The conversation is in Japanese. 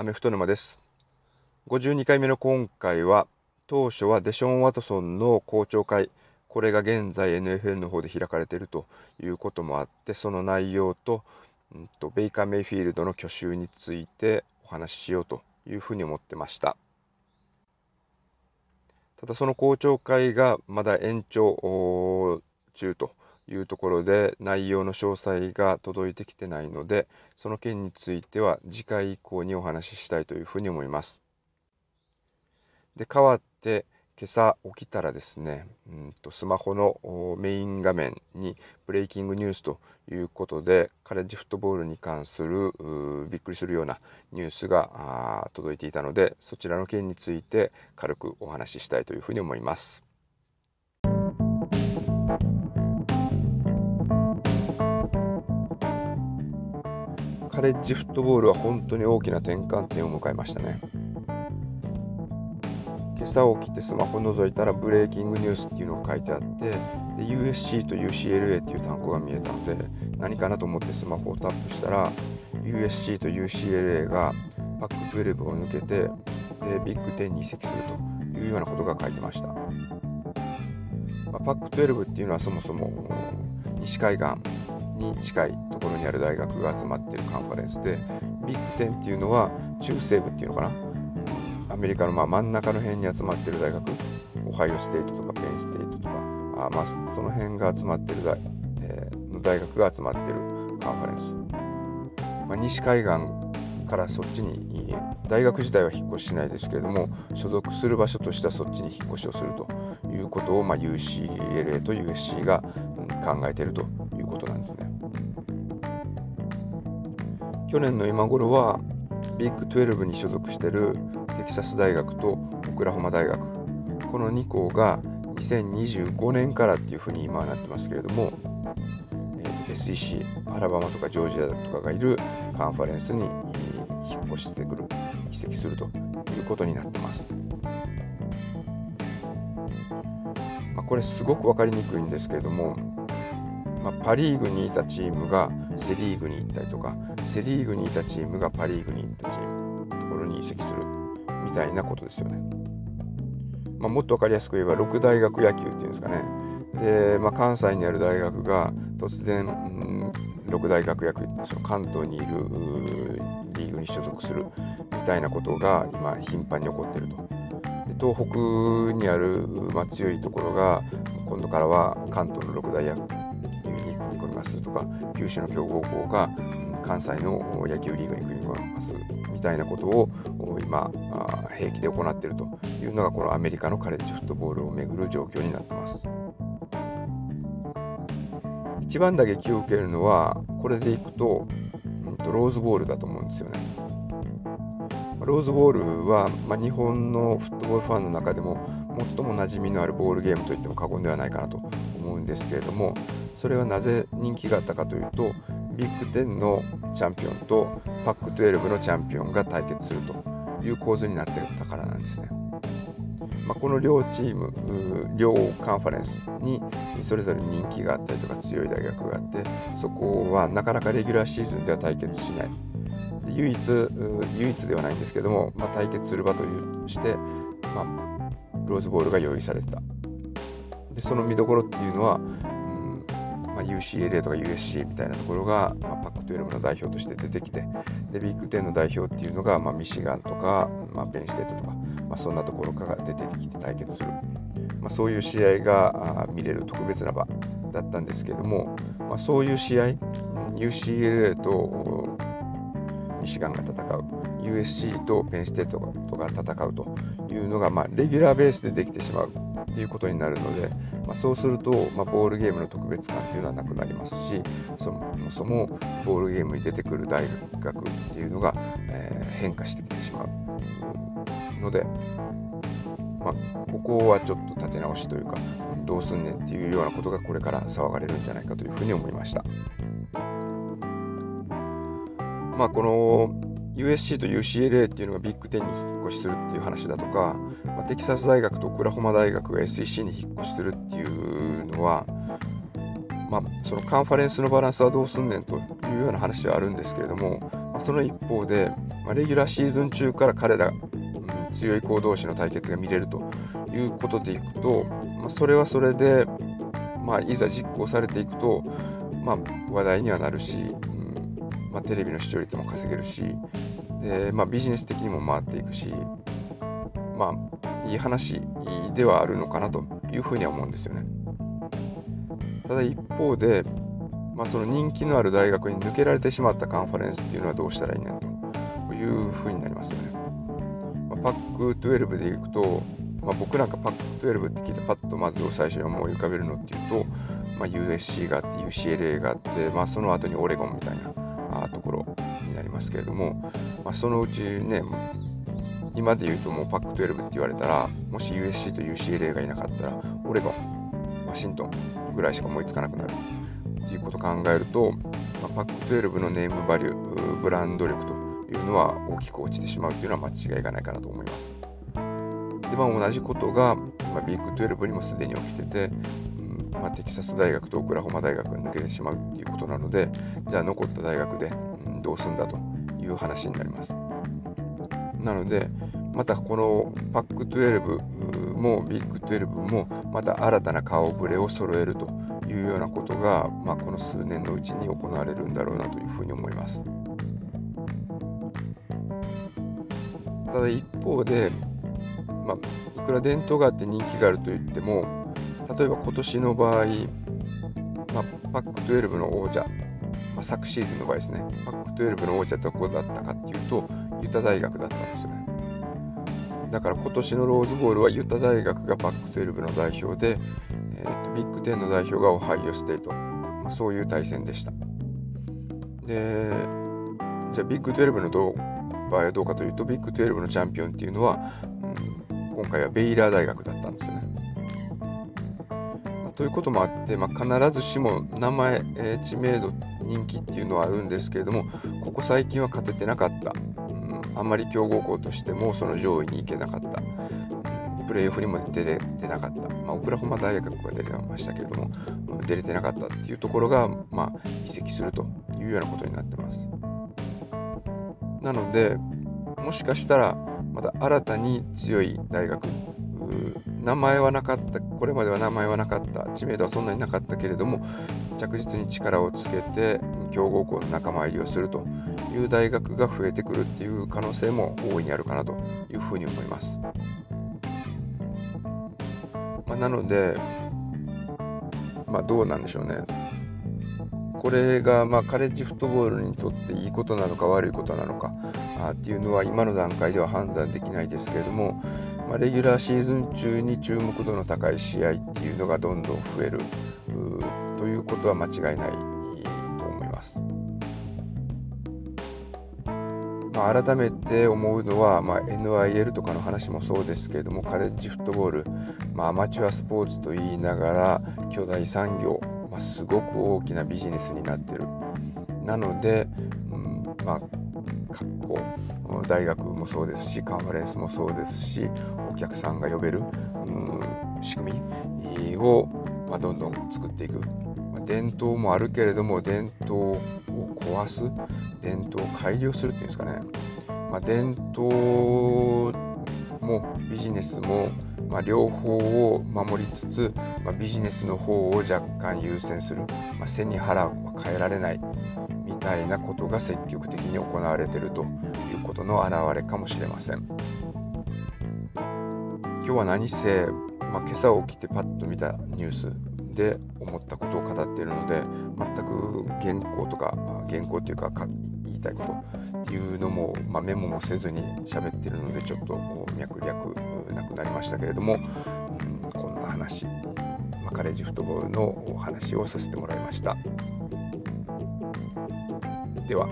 アメフト沼です。52回目の今回は、当初はデション・ワトソンの校長会、これが現在 NFL の方で開かれているということもあって、その内容と、うんと、ベイカー・メイフィールドの去就についてお話ししようというふうに思ってました。ただその校長会がまだ延長中というところで内容の詳細が届いてきてないのでその件については次回以降にお話ししたいというふうに思います。で代わって今朝起きたらですね、うんとスマホのメイン画面にブレイキングニュースということでカレッジフットボールに関するびっくりするようなニュースが届いていたのでそちらの件について軽くお話ししたいというふうに思います。カレッジフットボールは本当に大きな転換点を迎えましたね。今朝起きてスマホを覗いたらブレイキングニュースっていうのが書いてあってで USC と UCLA っていう単語が見えたので何かなと思ってスマホをタップしたら USC と UCLA がパック12を抜けてでビッグ10に移籍するというようなことが書いてました、まあ、パック12っていうのはそもそも西海岸に近いところにある大学が集まっているカンファレンスでビッグ10っていうのは中西部っていうのかな？アメリカのま真ん中の辺に集まっている大学？オハイオステートとかペンステートとか。あまあその辺が集まっている大,、えー、大学が集まっているカンファレンス、まあ、西海岸からそっちに大学自体は引っ越ししないですけれども所属する場所としてはそっちに引っ越しをするということを、まあ、UCLA と USC が考えていると。去年の今頃はビッグ12に所属しているテキサス大学とオクラホマ大学この2校が2025年からっていうふうに今はなってますけれども、えー、SEC アラバマとかジョージアとかがいるカンファレンスに引っ越してくる移籍するということになってます、まあ、これすごく分かりにくいんですけれども、まあ、パ・リーグにいたチームがセ・リーグに行ったりとかセ・リーグにいたチームがパ・リーグに行ったチームところに移籍するみたいなことですよね。まあ、もっと分かりやすく言えば6大学野球っていうんですかね。で、まあ、関西にある大学が突然、うん、6大学野球その関東にいるリーグに所属するみたいなことが今頻繁に起こっていると。で東北にある、まあ、強いところが今度からは関東の6大野球に組み込みますとか九州の強豪校が関西の野球リーグに組み込みますみたいなことを今平気で行っているというのがこのアメリカのカレッジフットボールをめぐる状況になってます。一番打撃を受けるのはこれでいくとローズボールだと思うんですよね。ローズボールは、まあ、日本のフットボールファンの中でも最も馴染みのあるボールゲームといっても過言ではないかなと思うんですけれどもそれはなぜ人気があったかというとビッグ10のチャンピオンとパック12のチャンピオンが対決するという構図になっていたからなんですね。まあ、この両チーム、両カンファレンスにそれぞれ人気があったりとか強い大学があって、そこはなかなかレギュラーシーズンでは対決しない。唯一、唯一ではないんですけども、まあ、対決する場として、まあ、ローズボールが用意されてた。で、その見どころっていうのは、まあ、UCLA とか USC みたいなところが、まあ、パック12の代表として出てきて、でビッグ10の代表っていうのが、まあ、ミシガンとか、まあ、ペンステートとか、まあ、そんなところから出てきて対決する、まあ、そういう試合が見れる特別な場だったんですけども、まあ、そういう試合、UCLA とミシガンが戦う、USC とペンステートとか戦うというのが、まあ、レギュラーベースでできてしまうということになるので、まあ、そうすると、まあ、ボールゲームの特別感というのはなくなりますしそもそもボールゲームに出てくる大学っていうのが、えー、変化してきてしまうので、まあ、ここはちょっと立て直しというかどうすんねんっていうようなことがこれから騒がれるんじゃないかというふうに思いました。まあ、この USC と UCLA っていうのがビッグ10に引っ越しするっていう話だとか、まあ、テキサス大学とオクラホマ大学が SEC に引っ越しするっていうのは、まあ、そのカンファレンスのバランスはどうすんねんというような話はあるんですけれども、まあ、その一方で、まあ、レギュラーシーズン中から彼ら、うん、強い行同士の対決が見れるということでいくと、まあ、それはそれで、まあ、いざ実行されていくと、まあ、話題にはなるし、まあ、テレビの視聴率も稼げるしで、まあ、ビジネス的にも回っていくし、まあ、いい話ではあるのかなというふうには思うんですよね。ただ一方で、まあ、その人気のある大学に抜けられてしまったカンファレンスっていうのはどうしたらいいねんというふうになりますよね。まあ、パック12でいくと、まあ、僕なんかパック12って聞いてパッとまず最初に思い浮かべるのっていうと、まあ、USC があって UCLA があって、まあ、その後にオレゴンみたいなところになりますけれども、まあ、そのうちね今で言うともうパック12って言われたらもし USC と UCLA がいなかったらオレゴンワシントンぐらいしか思いつかなくなるっていうことを考えると、まあ、パック12のネームバリュー、ブランド力というのは大きく落ちてしまうというのは間違いがないかなと思います。で、まあ、同じことが、まあ、ビッグ12にもすでに起きてて、まあ、テキサス大学とオクラホマ大学に抜けてしまうということなので、じゃあ残った大学で、うん、どうすんだという話になります。なので、またこのパック12もビッグ12もまた新たな顔ぶれを揃えるというようなことが、まあ、この数年のうちに行われるんだろうなというふうに思います。ただ一方で、まあ、いくら伝統があって人気があるといっても例えば今年の場合、まあ、パック12の王者、まあ、昨シーズンの場合ですねパック12の王者どこだったかっていうとユタ大学だったんですよね。だから今年のローズボールはユタ大学がパック12の代表で、えーと、ビッグ10の代表がオハイオステート、まあ、そういう対戦でした。で、じゃあビッグ12のどう場合はどうかというと、ビッグ12のチャンピオンっていうのは、うん、今回はベイラー大学だった。ということもあって、まあ、必ずしも名前、えー、知名度、人気っていうのはあるんですけれども、ここ最近は勝ててなかった。あんまり強豪校としてもその上位に行けなかった。プレーオフにも出れてなかった。まあ、オクラホマ大学が出れましたけれども、出れてなかったっていうところが、まあ、移籍するというようなことになってます。なので、もしかしたら、また新たに強い大学、名前はなかった、これまでは名前はなかった、知名度はそんなになかったけれども、着実に力をつけて、強豪校の仲間入りをするという大学が増えてくるっていう可能性も大いにあるかなというふうに思います。まあ、なので、まあ、どうなんでしょうね。これがまあカレッジフットボールにとっていいことなのか悪いことなのかあっていうのは今の段階では判断できないですけれども、まあ、レギュラーシーズン中に注目度の高い試合っていうのがどんどん増えるということは間違いないと思います。まあ、改めて思うのは、まあ、NIL とかの話もそうですけれども、カレッジフットボール、まあ、アマチュアスポーツと言いながら、巨大産業、まあ、すごく大きなビジネスになってる。なので、うんまあ、各校、大学もそうですし、カンファレンスもそうですし、客さんが呼べる、うん、仕組みを、まあ、どんどん作っていく。まあ、伝統もあるけれども、伝統を壊す、伝統を改良するっていうんですかね。まあ、伝統もビジネスも、まあ、両方を守りつつ、まあ、ビジネスの方を若干優先する、まあ、背に腹は変えられないみたいなことが積極的に行われているということの表れかもしれません。今日は何せ、まあ、今朝起きてパッと見たニュースで思ったことを語っているので全く原稿とか原稿というか言いたいことっていうのも、まあ、メモもせずに喋っているのでちょっと脈略なくなりましたけれども、うん、こんな話、まあ、カレッジフットボールのお話をさせてもらいました。では。